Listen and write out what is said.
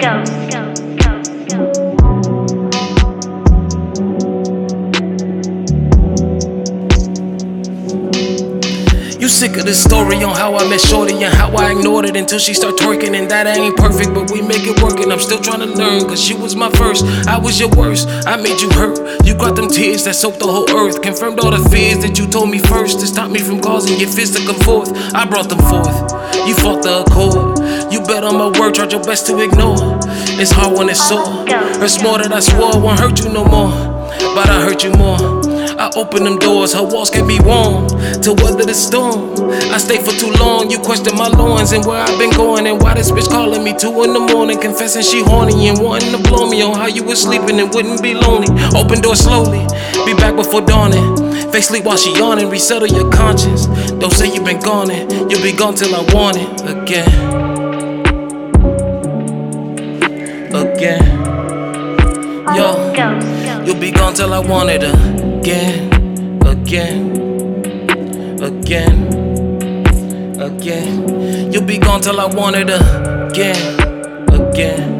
You sick of the story on how I met Shorty and how I ignored it until she start twerking and that I ain't perfect, but we make it work and I'm still trying to learn. Cause she was my first, I was your worst. I made you hurt. You got them tears that soaked the whole earth. Confirmed all the fears that you told me first to stop me from causing your fist to come forth. I brought them forth. You fought the accord. You bet on my word, tried your best to ignore. It's hard when it's sore. Hurts more that I swore won't hurt you no more. But I hurt you more. I open them doors, her walls can be warm to weather the storm. I stay for too long, you question my loins and where I've been going and why this bitch calling me two in the morning, confessing she horny and wanting to blow me on how you was sleeping and wouldn't be lonely. Open door slowly, be back before dawning. Face sleep while she yawning, resettle your conscience. Don't say you been gone, and you'll be gone till I want it again. Again. Yo, you'll be gone till I want it again, again, again, again. You'll be gone till I want it again, again.